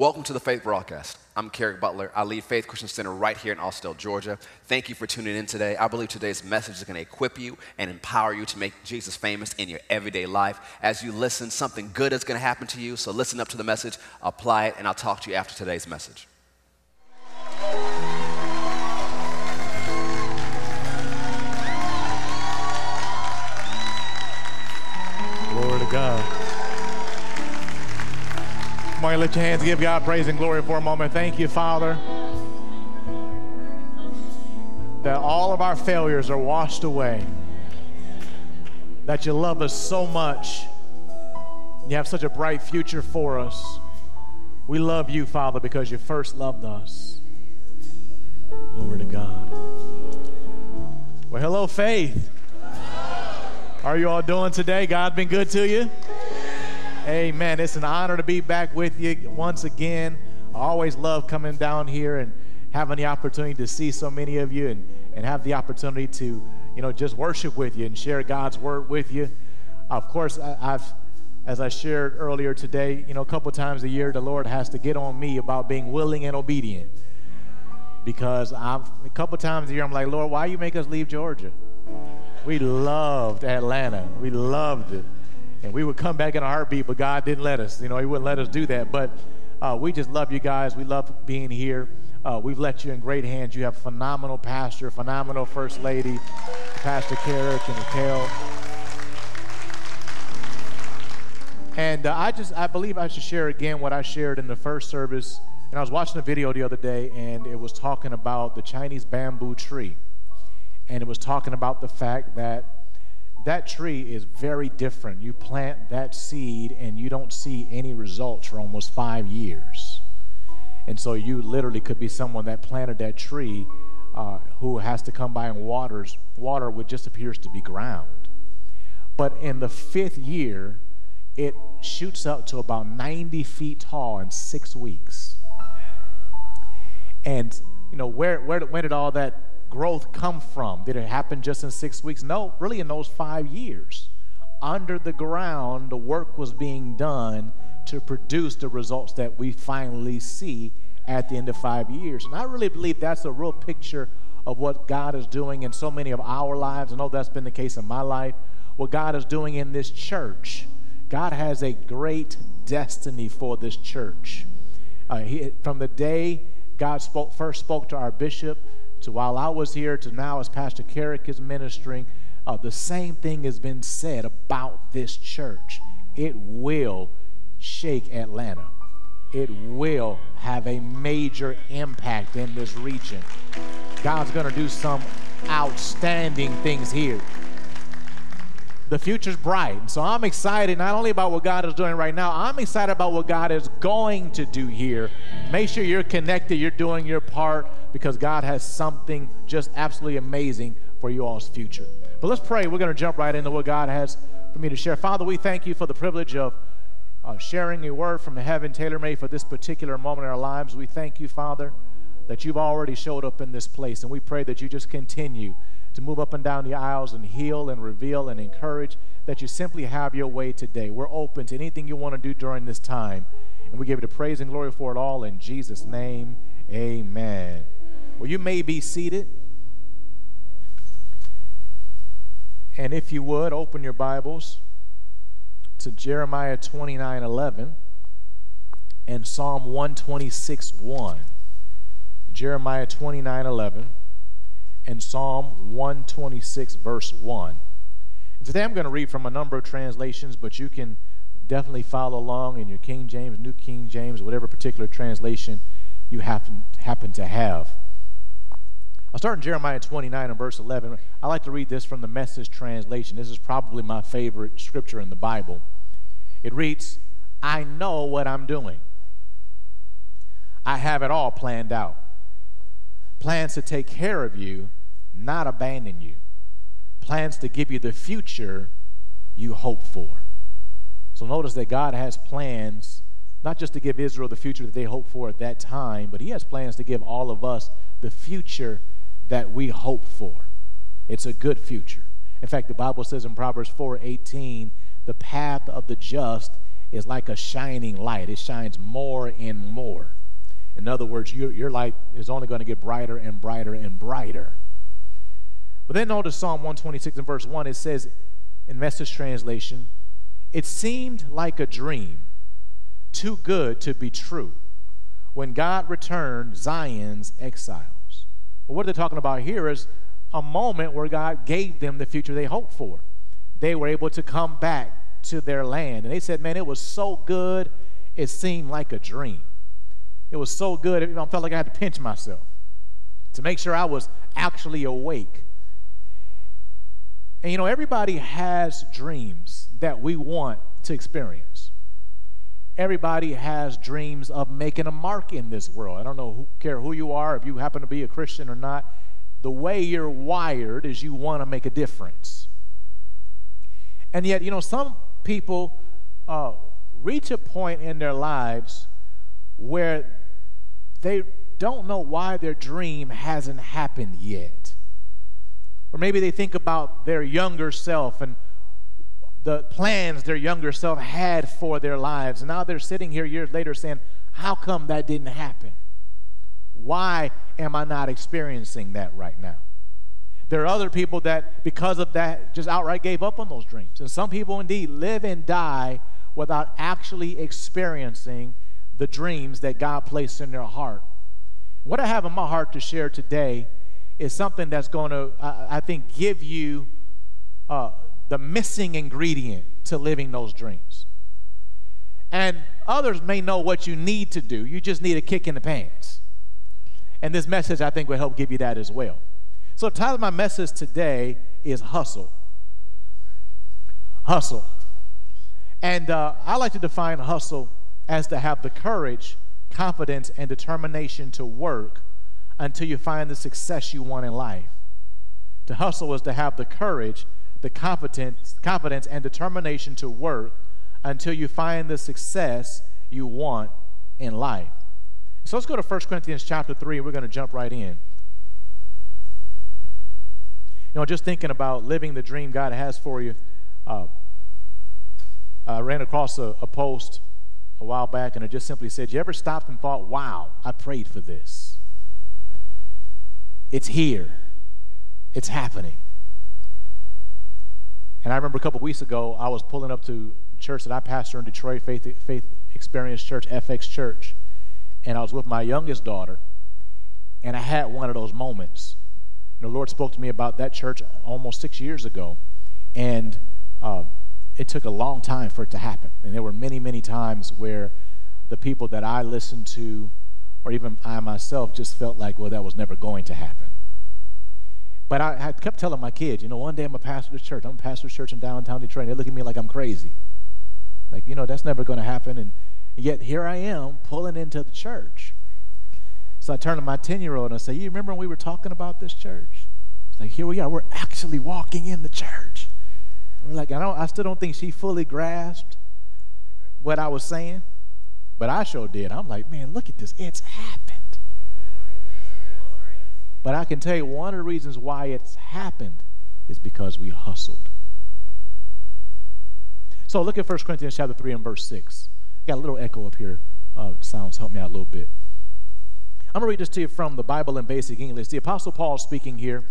Welcome to the Faith Broadcast. I'm Kerrick Butler. I lead Faith Christian Center right here in Austell, Georgia. Thank you for tuning in today. I believe today's message is going to equip you and empower you to make Jesus famous in your everyday life. As you listen, something good is going to happen to you. So listen up to the message, apply it, and I'll talk to you after today's message. Glory to God. Come on, lift your hands, give God praise and glory for a moment. Thank you, Father, that all of our failures are washed away, that you love us so much, you have such a bright future for us. We love you, Father, because you first loved us. Glory to God. Well, hello, Faith. How are you all doing today? God been good to you? Amen. It's an honor to be back with you once again. I always love coming down here and having the opportunity to see so many of you and, and have the opportunity to, you know, just worship with you and share God's word with you. Of course, I, have as I shared earlier today, you know, a couple times a year, the Lord has to get on me about being willing and obedient. Because I'm, a couple times a year, I'm like, Lord, why you make us leave Georgia? We loved Atlanta. We loved it and we would come back in a heartbeat, but God didn't let us. You know, He wouldn't let us do that. But uh, we just love you guys. We love being here. Uh, we've let you in great hands. You have phenomenal pastor, phenomenal first lady, Pastor Kerrick and Raquel. And uh, I just, I believe I should share again what I shared in the first service. And I was watching a video the other day, and it was talking about the Chinese bamboo tree. And it was talking about the fact that that tree is very different. You plant that seed and you don't see any results for almost five years. And so you literally could be someone that planted that tree uh, who has to come by and waters water what just appears to be ground. But in the fifth year, it shoots up to about 90 feet tall in six weeks. And you know where where where did all that growth come from? Did it happen just in six weeks? No, really in those five years. Under the ground, the work was being done to produce the results that we finally see at the end of five years. And I really believe that's a real picture of what God is doing in so many of our lives. I know that's been the case in my life. What God is doing in this church. God has a great destiny for this church. Uh, he, from the day God spoke, first spoke to our bishop to while I was here to now as Pastor Kerrick is ministering, uh, the same thing has been said about this church. It will shake Atlanta. It will have a major impact in this region. God's going to do some outstanding things here the future's bright. So I'm excited not only about what God is doing right now, I'm excited about what God is going to do here. Make sure you're connected, you're doing your part because God has something just absolutely amazing for you all's future. But let's pray. We're going to jump right into what God has for me to share. Father, we thank you for the privilege of uh, sharing your word from heaven, tailor made for this particular moment in our lives. We thank you, Father, that you've already showed up in this place. And we pray that you just continue to move up and down the aisles and heal and reveal and encourage, that you simply have your way today. We're open to anything you want to do during this time. And we give you the praise and glory for it all in Jesus' name. Amen. Well, you may be seated. And if you would, open your Bibles to Jeremiah 29 11 and Psalm 126 1. Jeremiah 29 11 and Psalm 126, verse 1. And today I'm going to read from a number of translations, but you can definitely follow along in your King James, New King James, whatever particular translation you happen, happen to have. I'll start in Jeremiah 29 and verse 11. I like to read this from the Message translation. This is probably my favorite scripture in the Bible. It reads, I know what I'm doing. I have it all planned out. Plans to take care of you not abandon you, plans to give you the future you hope for. So notice that God has plans not just to give Israel the future that they hope for at that time, but He has plans to give all of us the future that we hope for. It's a good future. In fact, the Bible says in Proverbs 4:18, the path of the just is like a shining light. It shines more and more. In other words, your, your light is only going to get brighter and brighter and brighter. But then notice Psalm 126 and verse 1, it says in message translation, it seemed like a dream, too good to be true, when God returned Zion's exiles. What they're talking about here is a moment where God gave them the future they hoped for. They were able to come back to their land. And they said, man, it was so good, it seemed like a dream. It was so good, I felt like I had to pinch myself to make sure I was actually awake. And you know, everybody has dreams that we want to experience. Everybody has dreams of making a mark in this world. I don't know who, care who you are, if you happen to be a Christian or not. The way you're wired is you want to make a difference. And yet, you know, some people uh, reach a point in their lives where they don't know why their dream hasn't happened yet. Or maybe they think about their younger self and the plans their younger self had for their lives. And now they're sitting here years later saying, How come that didn't happen? Why am I not experiencing that right now? There are other people that, because of that, just outright gave up on those dreams. And some people indeed live and die without actually experiencing the dreams that God placed in their heart. What I have in my heart to share today is something that's going to, I, I think, give you uh, the missing ingredient to living those dreams. And others may know what you need to do, you just need a kick in the pants. And this message, I think, will help give you that as well. So, the title of my message today is Hustle. Hustle. And uh, I like to define hustle as to have the courage, confidence, and determination to work until you find the success you want in life. To hustle is to have the courage, the competence, confidence and determination to work until you find the success you want in life. So let's go to 1 Corinthians chapter 3, and we're going to jump right in. You know, just thinking about living the dream God has for you, uh, I ran across a, a post a while back, and it just simply said, You ever stopped and thought, wow, I prayed for this? It's here, it's happening. And I remember a couple weeks ago, I was pulling up to church that I pastor in Detroit, Faith, Faith Experience Church, FX Church, and I was with my youngest daughter, and I had one of those moments. The Lord spoke to me about that church almost six years ago, and uh, it took a long time for it to happen. And there were many, many times where the people that I listened to, or even I myself, just felt like, well, that was never going to happen. But I, I kept telling my kids, you know, one day I'm a pastor of church. I'm a pastor of church in downtown Detroit. And they look at me like I'm crazy. Like, you know, that's never going to happen. And yet here I am pulling into the church. So I turn to my 10 year old and I say, You remember when we were talking about this church? It's like, here we are. We're actually walking in the church. We're like, I don't I still don't think she fully grasped what I was saying, but I sure did. I'm like, man, look at this. It's happened. But I can tell you one of the reasons why it's happened is because we hustled. So look at 1 Corinthians chapter 3 and verse 6. I got a little echo up here. Uh, sounds help me out a little bit. I'm going to read this to you from the Bible in basic English. The Apostle Paul is speaking here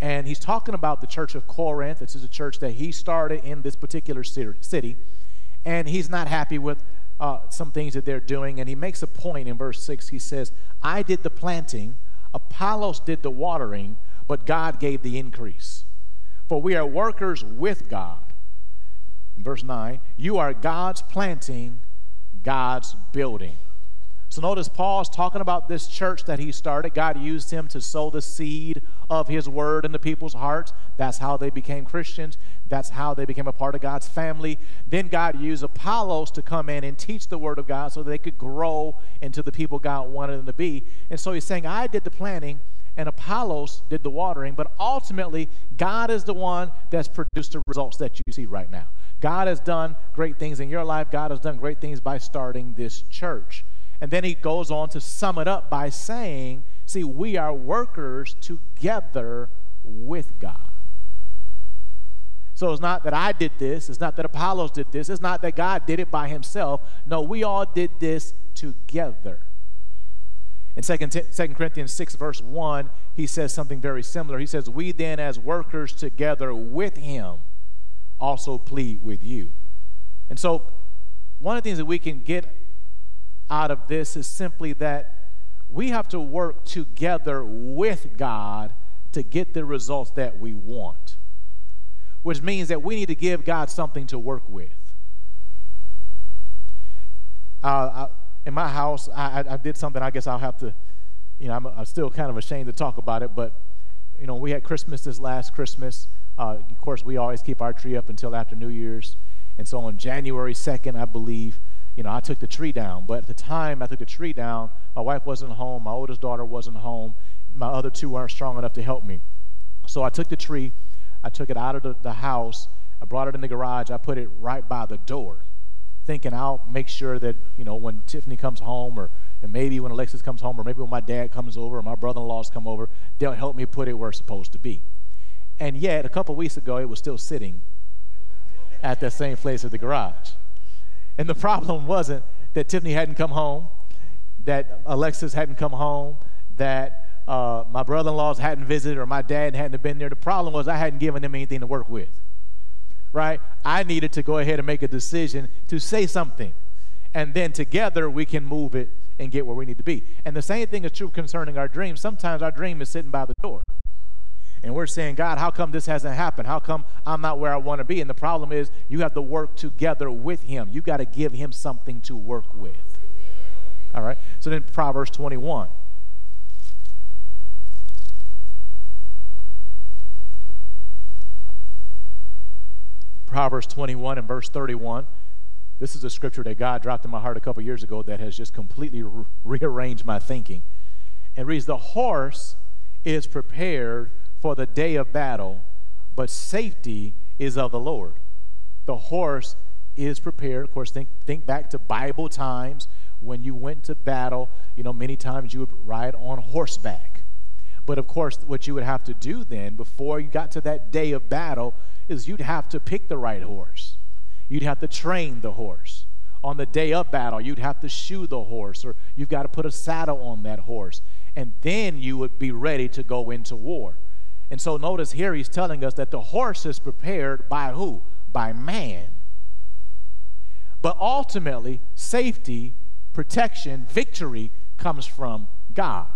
and he's talking about the church of Corinth. This is a church that he started in this particular city, and he's not happy with uh, some things that they're doing. And he makes a point in verse 6. He says, I did the planting, Apollos did the watering, but God gave the increase. For we are workers with God. In verse 9, you are God's planting, God's building. So notice Paul's talking about this church that he started. God used him to sow the seed of his word into people's hearts. That's how they became Christians. That's how they became a part of God's family. Then God used Apollos to come in and teach the word of God so they could grow into the people God wanted them to be. And so he's saying, I did the planting and Apollos did the watering, but ultimately, God is the one that's produced the results that you see right now. God has done great things in your life. God has done great things by starting this church. And then he goes on to sum it up by saying, See, we are workers together with God. So it's not that I did this, it's not that Apollos did this, it's not that God did it by himself. No, we all did this together. In 2 Corinthians 6, verse 1, he says something very similar. He says, We then, as workers together with him, also plead with you. And so, one of the things that we can get out of this is simply that we have to work together with God to get the results that we want, which means that we need to give God something to work with. Uh, I, in my house, I, I, did something I guess I'll have to, you know, I'm, I'm, still kind of ashamed to talk about it, but, you know, we had Christmas this last Christmas. Uh, of course, we always keep our tree up until after New Year's. And so on January 2nd, I believe, you know, I took the tree down. But at the time I took the tree down, my wife wasn't home, my oldest daughter wasn't home, my other two weren't strong enough to help me. So I took the tree, I took it out of the, the house, I brought it in the garage, I put it right by the door, thinking I'll make sure that, you know, when Tiffany comes home or maybe when Alexis comes home or maybe when my dad comes over or my brother-in-laws come over, they'll help me put it where it's supposed to be. And yet, a couple weeks ago, it was still sitting at that same place at the garage. And the problem wasn't that Tiffany hadn't come home, that Alexis hadn't come home, that uh, my brother in laws hadn't visited, or my dad hadn't been there. The problem was I hadn't given them anything to work with. Right? I needed to go ahead and make a decision to say something. And then together we can move it and get where we need to be. And the same thing is true concerning our dreams. Sometimes our dream is sitting by the door. And we're saying, God, how come this hasn't happened? How come I'm not where I want to be? And the problem is, you have to work together with Him. You got to give Him something to work with. All right? So then, Proverbs 21. Proverbs 21 and verse 31. This is a scripture that God dropped in my heart a couple years ago that has just completely re- rearranged my thinking. It reads, The horse is prepared for the day of battle, but safety is of the Lord. The horse is prepared. Of course, think, think back to Bible times when you went to battle. You know, many times you would ride on horseback. But of course, what you would have to do then, before you got to that day of battle, is you'd have to pick the right horse. You'd have to train the horse. On the day of battle, you'd have to shoe the horse, or you've got to put a saddle on that horse. And then you would be ready to go into war. And so notice here he's telling us that the horse is prepared by who? By man. But ultimately, safety, protection, victory comes from God.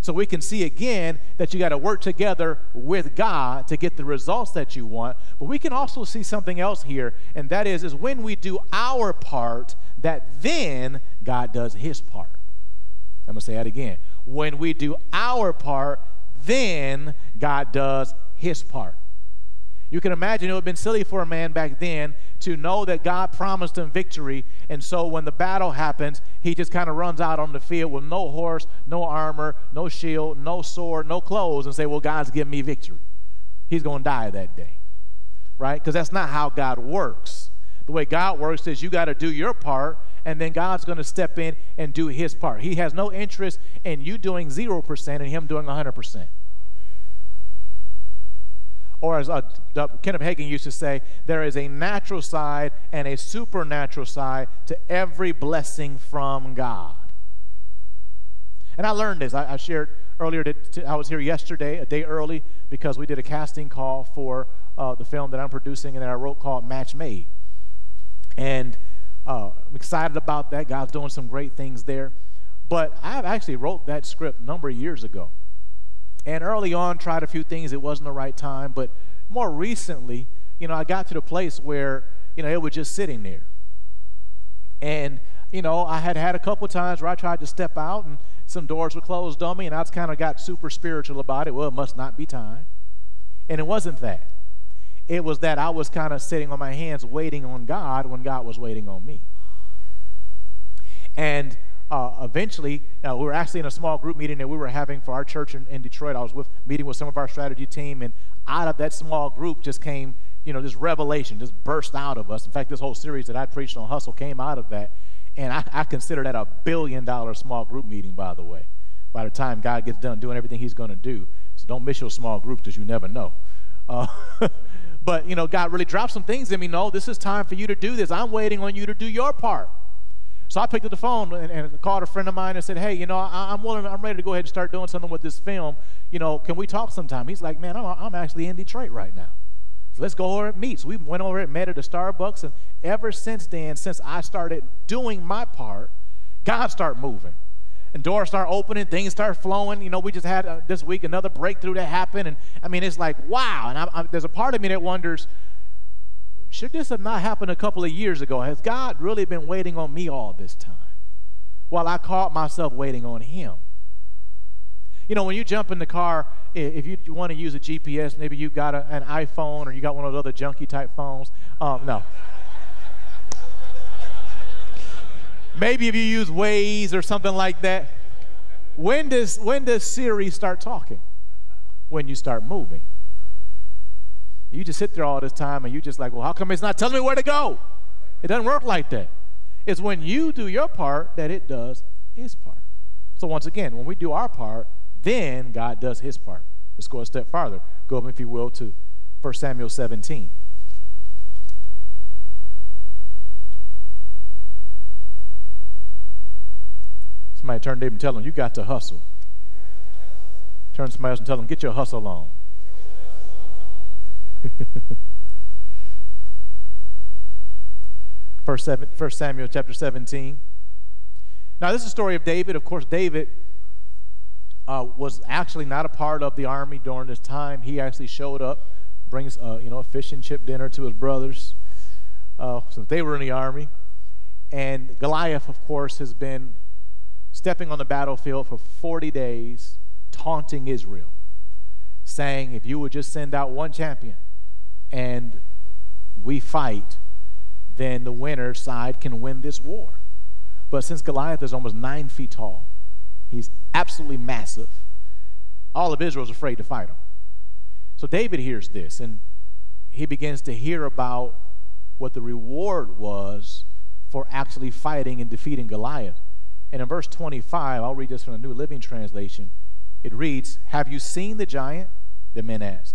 So we can see again that you got to work together with God to get the results that you want. But we can also see something else here, and that is, is when we do our part, that then God does his part. I'm going to say that again. When we do our part, then God does his part. You can imagine it would have been silly for a man back then to know that God promised him victory. And so when the battle happens, he just kind of runs out on the field with no horse, no armor, no shield, no sword, no clothes, and say, Well, God's given me victory. He's going to die that day. Right? Because that's not how God works. The way God works is you got to do your part, and then God's going to step in and do his part. He has no interest in you doing 0% and him doing 100%. Or as uh, Kenneth Hagin used to say, there is a natural side and a supernatural side to every blessing from God. And I learned this. I, I shared earlier that I was here yesterday, a day early, because we did a casting call for uh, the film that I'm producing and that I wrote called Match Made. And uh, I'm excited about that. God's doing some great things there. But I actually wrote that script a number of years ago. And early on, tried a few things. It wasn't the right time. But more recently, you know, I got to the place where, you know, it was just sitting there. And, you know, I had had a couple times where I tried to step out and some doors were closed on me, and I just kind of got super spiritual about it. Well, it must not be time. And it wasn't that. It was that I was kind of sitting on my hands waiting on God when God was waiting on me. And uh, eventually, uh, we were actually in a small group meeting that we were having for our church in, in, Detroit. I was with meeting with some of our strategy team, and out of that small group just came, you know, this revelation just burst out of us. In fact, this whole series that I preached on hustle came out of that, and I, I consider that a billion dollar small group meeting, by the way. By the time God gets done doing everything He's going to do, so don't miss your small groups because you never know. Uh, but you know, God really dropped some things in me. No, this is time for you to do this. I'm waiting on you to do your part. So I picked up the phone and, and called a friend of mine and said, "Hey, you know, I, am willing. I'm ready to go ahead and start doing something with this film. You know, can we talk sometime?" He's like, "Man, I'm, I'm actually in Detroit right now." So let's go over and meet. So we went over and met at a Starbucks, and ever since then, since I started doing my part, God started moving. And doors start opening, things start flowing. You know, we just had uh, this week another breakthrough that happened. And I mean, it's like, wow. And I, I, there's a part of me that wonders, should this have not happened a couple of years ago? Has God really been waiting on me all this time? While I caught myself waiting on Him. You know, when you jump in the car, if you want to use a GPS, maybe you've got a, an iPhone or you got one of those other junky type phones. Um, no. maybe if you use Waze or something like that. When does, when does Siri start talking? When you start moving. You just sit there all this time and you just like, well, how come it's not telling me where to go? It doesn't work like that. It's when you do your part that it does its part. So once again, when we do our part, then God does his part. Let's go a step farther. Go up, if you will, to 1 Samuel 17. Somebody turn to David and tell him, You got to hustle. Turn to somebody else and tell them, Get your hustle on. First, First Samuel chapter 17. Now, this is a story of David. Of course, David uh, was actually not a part of the army during this time. He actually showed up, brings uh, you know a fish and chip dinner to his brothers, uh, since they were in the army. And Goliath, of course, has been stepping on the battlefield for 40 days, taunting Israel, saying, "If you would just send out one champion, and we fight, then the winner side can win this war." But since Goliath is almost nine feet tall, He's absolutely massive. All of Israel's afraid to fight him. So David hears this and he begins to hear about what the reward was for actually fighting and defeating Goliath. And in verse 25, I'll read this from the New Living Translation. It reads, Have you seen the giant? The men ask.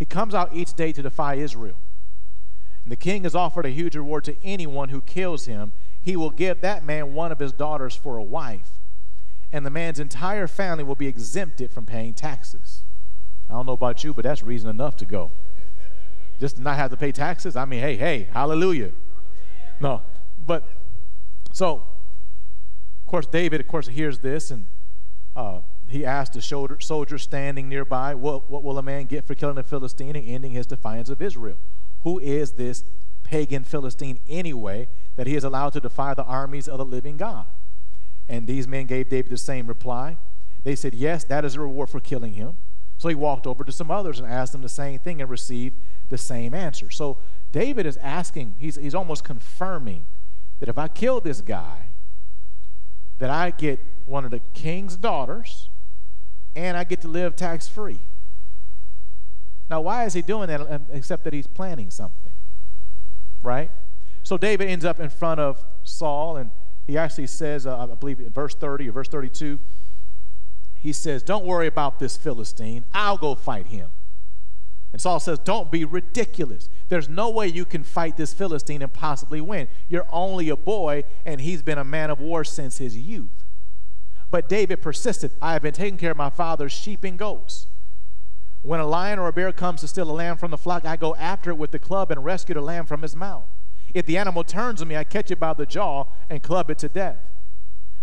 He comes out each day to defy Israel. And the king has offered a huge reward to anyone who kills him. He will give that man one of his daughters for a wife and the man's entire family will be exempted from paying taxes. I don't know about you, but that's reason enough to go. Just to not have to pay taxes. I mean, hey, hey, hallelujah. No, but so, of course, David, of course, hears this and uh, he asked the soldier, soldier standing nearby, what, what will a man get for killing a Philistine and ending his defiance of Israel? Who is this pagan Philistine anyway that he is allowed to defy the armies of the living God? And these men gave David the same reply. They said, Yes, that is a reward for killing him. So he walked over to some others and asked them the same thing and received the same answer. So David is asking, he's, he's almost confirming that if I kill this guy, that I get one of the king's daughters and I get to live tax free. Now, why is he doing that uh, except that he's planning something? Right? So David ends up in front of Saul and he actually says, uh, I believe in verse 30 or verse 32, he says, Don't worry about this Philistine. I'll go fight him. And Saul says, Don't be ridiculous. There's no way you can fight this Philistine and possibly win. You're only a boy, and he's been a man of war since his youth. But David persisted I have been taking care of my father's sheep and goats. When a lion or a bear comes to steal a lamb from the flock, I go after it with the club and rescue the lamb from his mouth. If the animal turns on me, I catch it by the jaw and club it to death.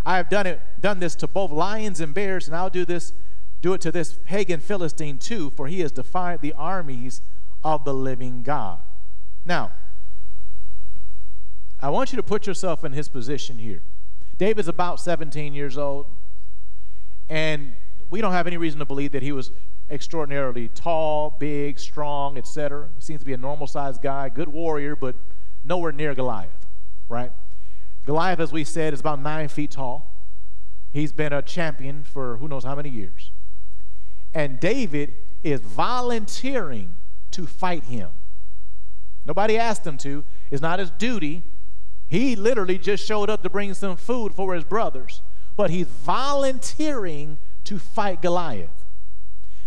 I have done it, done this to both lions and bears, and I'll do this, do it to this pagan Philistine too, for he has defied the armies of the living God. Now, I want you to put yourself in his position here. David's about 17 years old, and we don't have any reason to believe that he was extraordinarily tall, big, strong, etc. He seems to be a normal sized guy, good warrior, but nowhere near Goliath, right? Goliath, as we said, is about nine feet tall. He's been a champion for who knows how many years. And David is volunteering to fight him. Nobody asked him to. It's not his duty. He literally just showed up to bring some food for his brothers. But he's volunteering to fight Goliath.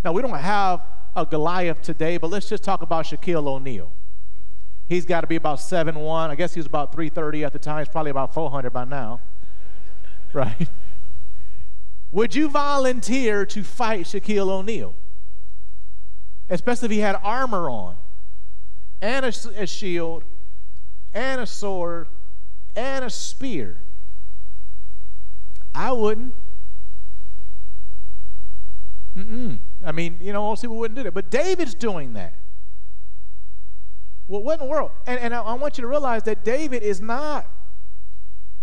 Now, we don't have a Goliath today, but let's just talk about Shaquille O'Neal. He's got to be about seven one. I guess he was about 330 at the time. He's probably about 400 by now. right? Would you volunteer to fight Shaquille O'Neal? Especially if he had armor on, and a, a shield, and a sword, and a spear. I wouldn't. Mm-mm. I mean, you know, most people wouldn't do that. But David's doing that. Well, what in the world? And, and I, I want you to realize that David is not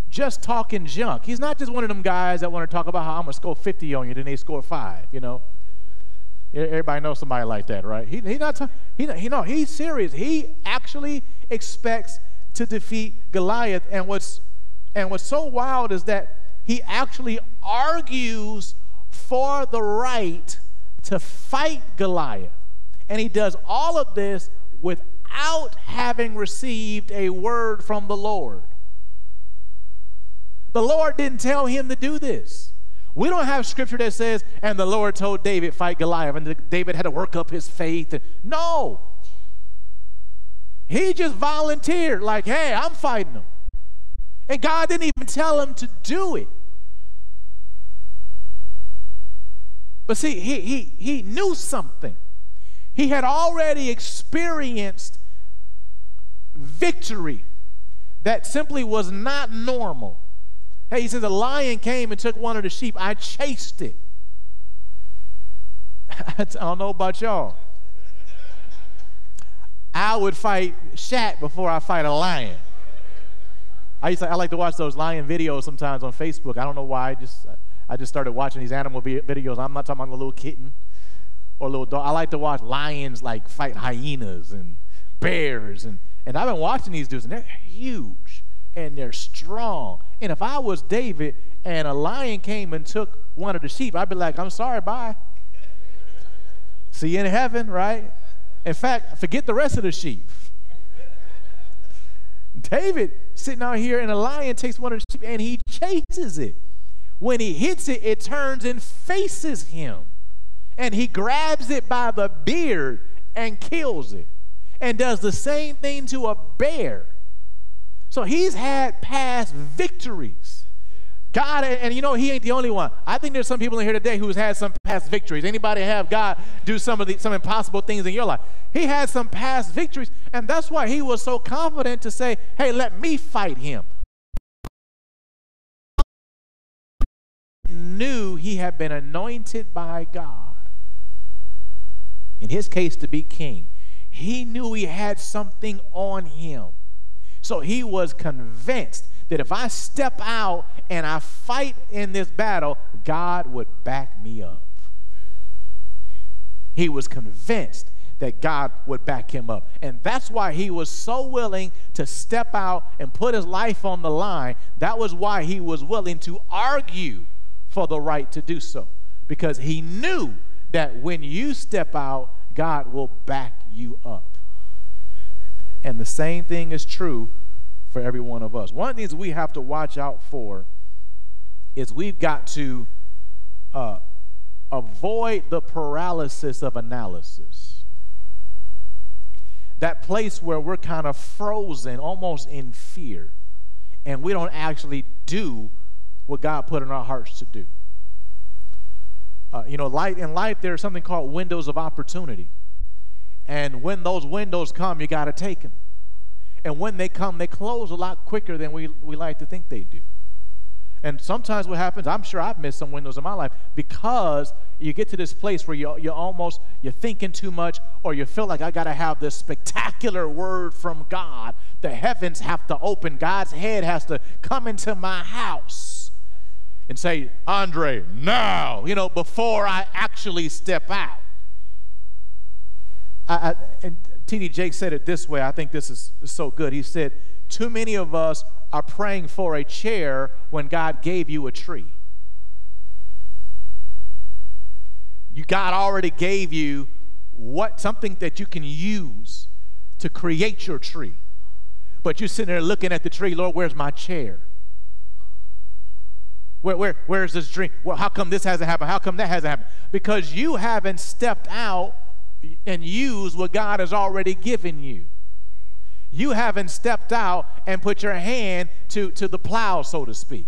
just talking junk. He's not just one of them guys that want to talk about how I'm going to score 50 on you, then they score five, you know? Everybody knows somebody like that, right? He, he not he, he no he's serious. He actually expects to defeat Goliath, and what's and what's so wild is that he actually argues for the right to fight Goliath, and he does all of this without having received a word from the Lord. The Lord didn't tell him to do this. We don't have scripture that says, and the Lord told David, fight Goliath, and David had to work up his faith. No. He just volunteered, like, hey, I'm fighting him. And God didn't even tell him to do it. But see, he, he, he knew something. He had already experienced victory that simply was not normal. Hey, he says, a lion came and took one of the sheep. I chased it. I don't know about y'all. I would fight Shaq before I fight a lion. I used to, I like to watch those lion videos sometimes on Facebook. I don't know why. I just I just started watching these animal videos. I'm not talking about a little kitten or a little dog. I like to watch lions like fight hyenas and bears and and I've been watching these dudes and they're huge and they're strong. And if I was David and a lion came and took one of the sheep, I'd be like, I'm sorry, bye. See you in heaven, right? In fact, forget the rest of the sheep. David sitting out here and a lion takes one of the sheep and he chases it. When he hits it, it turns and faces him. And he grabs it by the beard and kills it. And does the same thing to a bear. So he's had past victories. God, and, you know, he ain't the only one. I think there's some people in here today who's had some past victories. Anybody have God do some of the some impossible things in your life? He had some past victories, and that's why he was so confident to say, "Hey, let me fight him." Knew he had been anointed by God. In his case, to be king, he knew he had something on him. So he was convinced that if I step out and I fight in this battle, God would back me up. He was convinced that God would back him up. And that's why he was so willing to step out and put his life on the line. That was why he was willing to argue for the right to do so. Because he knew that when you step out, God will back you up. And the same thing is true for every one of us. One of the things we have to watch out for is we've got to uh, avoid the paralysis of analysis. That place where we're kind of frozen, almost in fear, and we don't actually do what God put in our hearts to do. Uh, you know, light in life, there's something called windows of opportunity. And when those windows come, you got to take them. And when they come, they close a lot quicker than we, we like to think they do. And sometimes what happens, I'm sure I've missed some windows in my life because you get to this place where you, you're almost, you're thinking too much or you feel like I got to have this spectacular word from God. The heavens have to open. God's head has to come into my house and say, Andre, now, you know, before I actually step out. I, I, and T.D. Jake said it this way. I think this is so good. He said, Too many of us are praying for a chair when God gave you a tree. You, God already gave you what something that you can use to create your tree. But you're sitting there looking at the tree, Lord, where's my chair? Where, where, where's this dream? Well, how come this hasn't happened? How come that hasn't happened? Because you haven't stepped out and used what God has already given you. You haven't stepped out and put your hand to, to the plow, so to speak.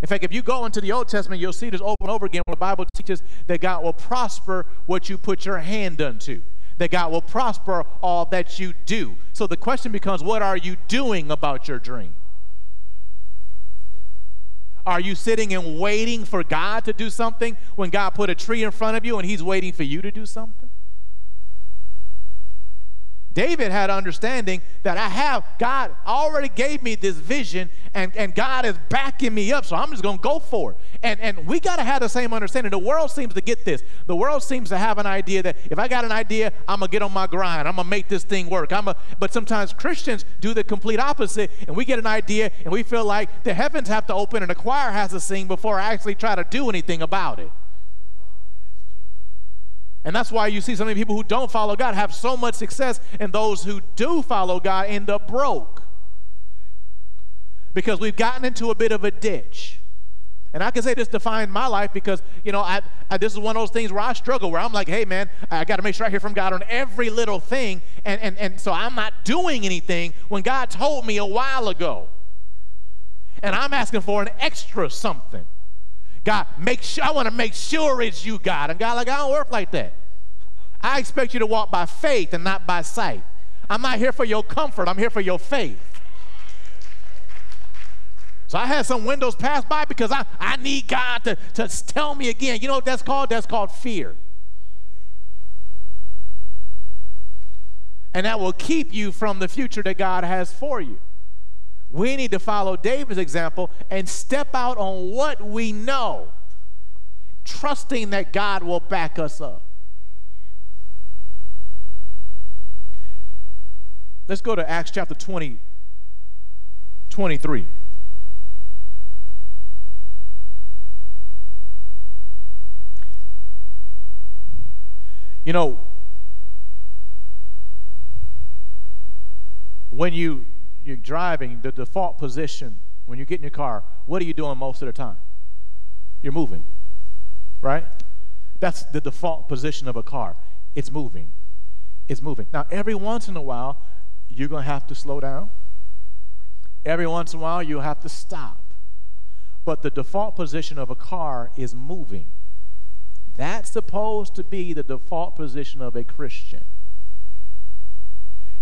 In fact, if you go into the Old Testament, you'll see this over and over again where the Bible teaches that God will prosper what you put your hand unto, that God will prosper all that you do. So the question becomes what are you doing about your dream? Are you sitting and waiting for God to do something when God put a tree in front of you and He's waiting for you to do something? David had understanding that I have, God already gave me this vision and, and God is backing me up, so I'm just going to go for it. And, and we got to have the same understanding. The world seems to get this. The world seems to have an idea that if I got an idea, I'm going to get on my grind. I'm going to make this thing work. I'm a, but sometimes Christians do the complete opposite, and we get an idea and we feel like the heavens have to open and the choir has to sing before I actually try to do anything about it. And that's why you see so many people who don't follow God have so much success, and those who do follow God end up broke. Because we've gotten into a bit of a ditch. And I can say this defined my life because, you know, I, I, this is one of those things where I struggle, where I'm like, hey, man, I got to make sure I hear from God on every little thing. And, and, and so I'm not doing anything when God told me a while ago. And I'm asking for an extra something. God, make sure I want to make sure it's you, God. And God, like, I don't work like that. I expect you to walk by faith and not by sight. I'm not here for your comfort, I'm here for your faith. So I had some windows pass by because I, I need God to, to tell me again. You know what that's called? That's called fear. And that will keep you from the future that God has for you. We need to follow David's example and step out on what we know, trusting that God will back us up. Let's go to Acts chapter 20, 23. You know, when you you're driving, the default position when you get in your car, what are you doing most of the time? You're moving, right? That's the default position of a car. It's moving. It's moving. Now, every once in a while, you're going to have to slow down. Every once in a while, you'll have to stop. But the default position of a car is moving. That's supposed to be the default position of a Christian.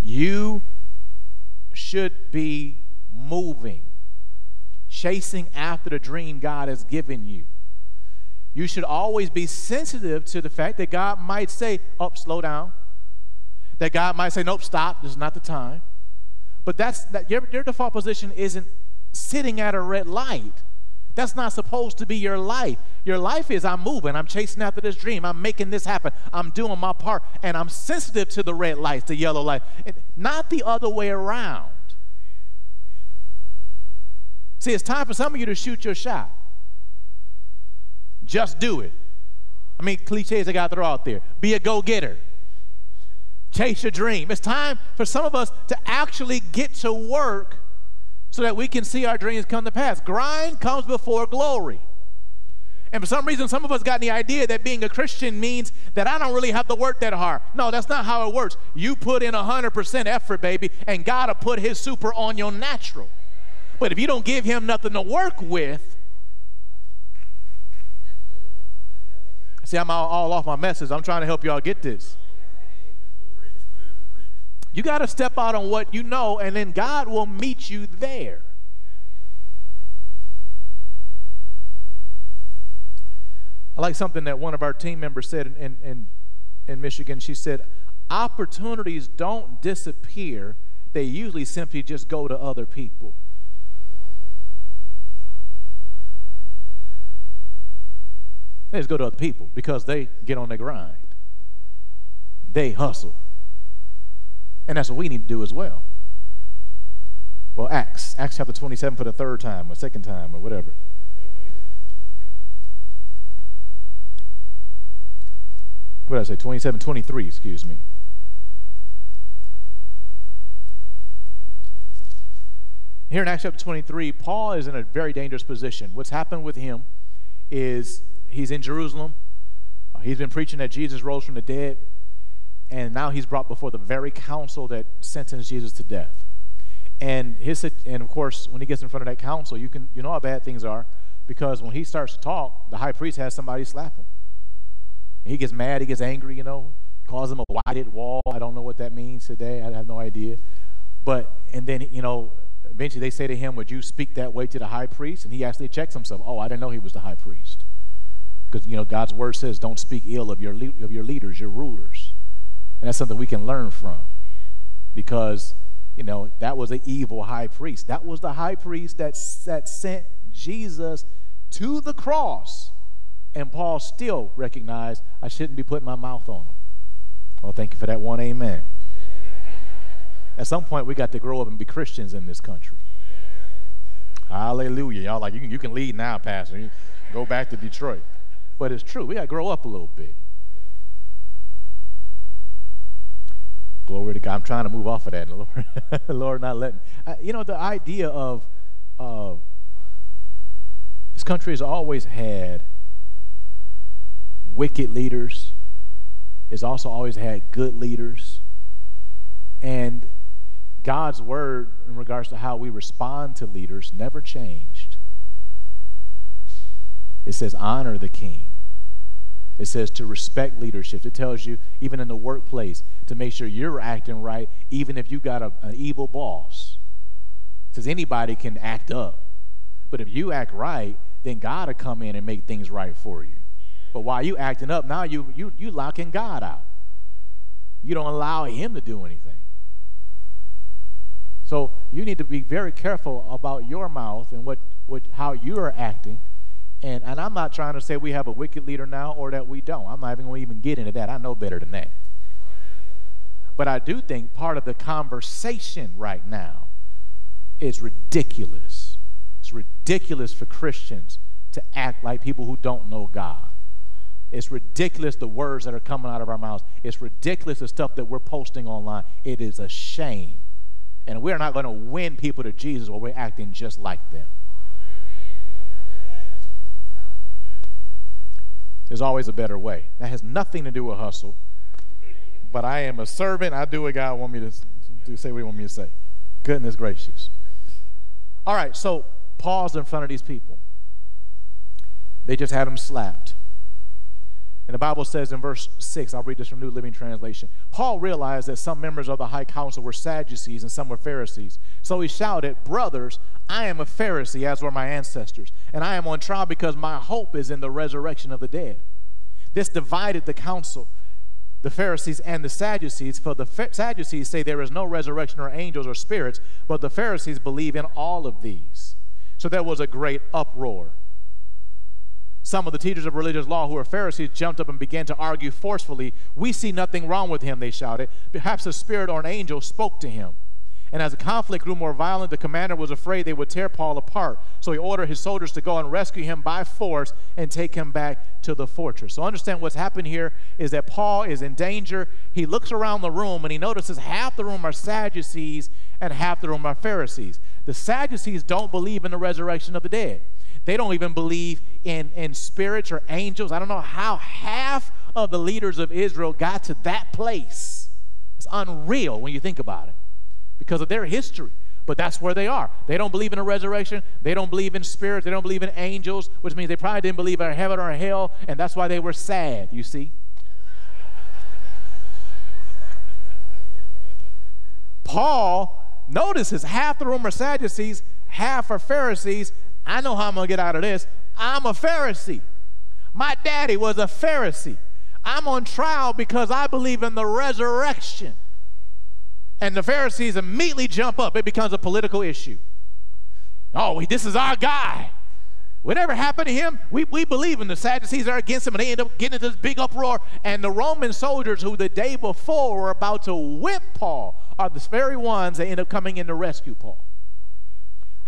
You should be moving, chasing after the dream God has given you. You should always be sensitive to the fact that God might say, Up, oh, slow down. That God might say, Nope, stop, this is not the time. But that's that your, your default position isn't sitting at a red light. That's not supposed to be your life. Your life is I'm moving, I'm chasing after this dream, I'm making this happen, I'm doing my part, and I'm sensitive to the red lights, the yellow light, not the other way around. See, it's time for some of you to shoot your shot. Just do it. I mean, cliches I got to throw out there. Be a go getter. Chase your dream. It's time for some of us to actually get to work so that we can see our dreams come to pass. Grind comes before glory. And for some reason, some of us got the idea that being a Christian means that I don't really have to work that hard. No, that's not how it works. You put in 100% effort, baby, and God will put his super on your natural. But if you don't give him nothing to work with, see, I'm all, all off my message. I'm trying to help y'all get this. You got to step out on what you know, and then God will meet you there. I like something that one of our team members said in, in, in, in Michigan. She said, Opportunities don't disappear, they usually simply just go to other people. They just go to other people because they get on their grind. They hustle. And that's what we need to do as well. Well, Acts, Acts chapter 27 for the third time or second time or whatever. What did I say? 27, 23, excuse me. Here in Acts chapter 23, Paul is in a very dangerous position. What's happened with him is he's in Jerusalem. Uh, he's been preaching that Jesus rose from the dead. And now he's brought before the very council that sentenced Jesus to death. And his and of course, when he gets in front of that council, you can you know how bad things are because when he starts to talk, the high priest has somebody slap him. And he gets mad, he gets angry, you know, calls him a whited wall. I don't know what that means today. I have no idea. But and then you know, eventually they say to him, "Would you speak that way to the high priest?" And he actually checks himself. Oh, I didn't know he was the high priest. Because you know God's word says, "Don't speak ill of your le- of your leaders, your rulers," and that's something we can learn from. Because you know that was an evil high priest. That was the high priest that that sent Jesus to the cross, and Paul still recognized I shouldn't be putting my mouth on him. Well, thank you for that one. Amen. At some point, we got to grow up and be Christians in this country. Hallelujah. Y'all like, you can, you can lead now, Pastor. You go back to Detroit. But it's true. We got to grow up a little bit. Glory to God. I'm trying to move off of that. Lord, Lord not letting uh, you know, the idea of uh, this country has always had wicked leaders. It's also always had good leaders. And God's word in regards to how we respond to leaders never changed. It says, honor the king. It says to respect leadership. It tells you, even in the workplace, to make sure you're acting right, even if you got a, an evil boss. It says anybody can act up. But if you act right, then God will come in and make things right for you. But while you acting up, now you you you locking God out. You don't allow him to do anything. So you need to be very careful about your mouth and what, what how you are acting. And, and I'm not trying to say we have a wicked leader now or that we don't. I'm not even going to even get into that. I know better than that. But I do think part of the conversation right now is ridiculous. It's ridiculous for Christians to act like people who don't know God. It's ridiculous the words that are coming out of our mouths. It's ridiculous the stuff that we're posting online. It is a shame. And we're not going to win people to Jesus while we're acting just like them. There's always a better way. That has nothing to do with hustle. But I am a servant. I do what God want me to, to say what He want me to say. Goodness gracious. All right, so Paul's in front of these people. They just had him slapped. And the Bible says in verse 6, I'll read this from New Living Translation. Paul realized that some members of the high council were Sadducees and some were Pharisees. So he shouted, Brothers, I am a Pharisee, as were my ancestors, and I am on trial because my hope is in the resurrection of the dead. This divided the council, the Pharisees and the Sadducees, for the Sadducees say there is no resurrection or angels or spirits, but the Pharisees believe in all of these. So there was a great uproar. Some of the teachers of religious law who were Pharisees jumped up and began to argue forcefully. We see nothing wrong with him, they shouted. Perhaps a spirit or an angel spoke to him. And as the conflict grew more violent, the commander was afraid they would tear Paul apart. So he ordered his soldiers to go and rescue him by force and take him back to the fortress. So understand what's happened here is that Paul is in danger. He looks around the room and he notices half the room are Sadducees and half the room are Pharisees. The Sadducees don't believe in the resurrection of the dead. They don't even believe in, in spirits or angels. I don't know how half of the leaders of Israel got to that place. It's unreal when you think about it because of their history. But that's where they are. They don't believe in a resurrection. They don't believe in spirits. They don't believe in angels, which means they probably didn't believe in heaven or hell, and that's why they were sad, you see. Paul notices half the room are Sadducees, half are Pharisees, I know how I'm going to get out of this. I'm a Pharisee. My daddy was a Pharisee. I'm on trial because I believe in the resurrection. And the Pharisees immediately jump up. It becomes a political issue. Oh, this is our guy. Whatever happened to him, we, we believe in the Sadducees are against him, and they end up getting into this big uproar. And the Roman soldiers, who the day before were about to whip Paul, are the very ones that end up coming in to rescue Paul.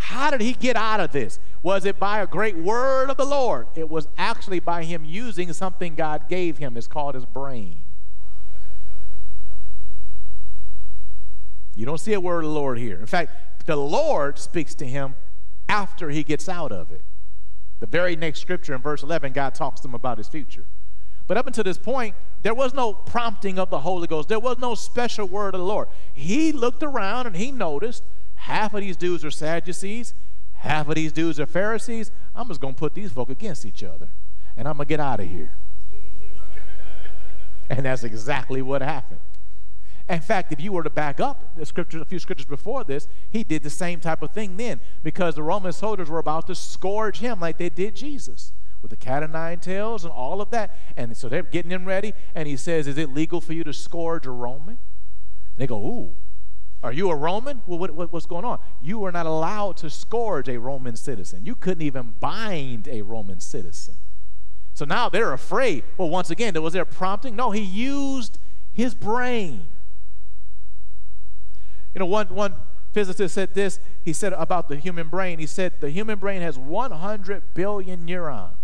How did he get out of this? Was it by a great word of the Lord? It was actually by him using something God gave him. It's called his brain. You don't see a word of the Lord here. In fact, the Lord speaks to him after he gets out of it. The very next scripture in verse 11, God talks to him about his future. But up until this point, there was no prompting of the Holy Ghost. There was no special word of the Lord. He looked around and he noticed half of these dudes are Sadducees, half of these dudes are Pharisees. I'm just going to put these folk against each other, and I'm going to get out of here. and that's exactly what happened. In fact, if you were to back up the scriptures, a few scriptures before this, he did the same type of thing then because the Roman soldiers were about to scourge him like they did Jesus with the cat o' nine tails and all of that. And so they're getting him ready, and he says, Is it legal for you to scourge a Roman? And they go, Ooh, are you a Roman? Well, what, what, what's going on? You were not allowed to scourge a Roman citizen. You couldn't even bind a Roman citizen. So now they're afraid. Well, once again, was there prompting? No, he used his brain. You know, one, one physicist said this. He said about the human brain, he said the human brain has 100 billion neurons.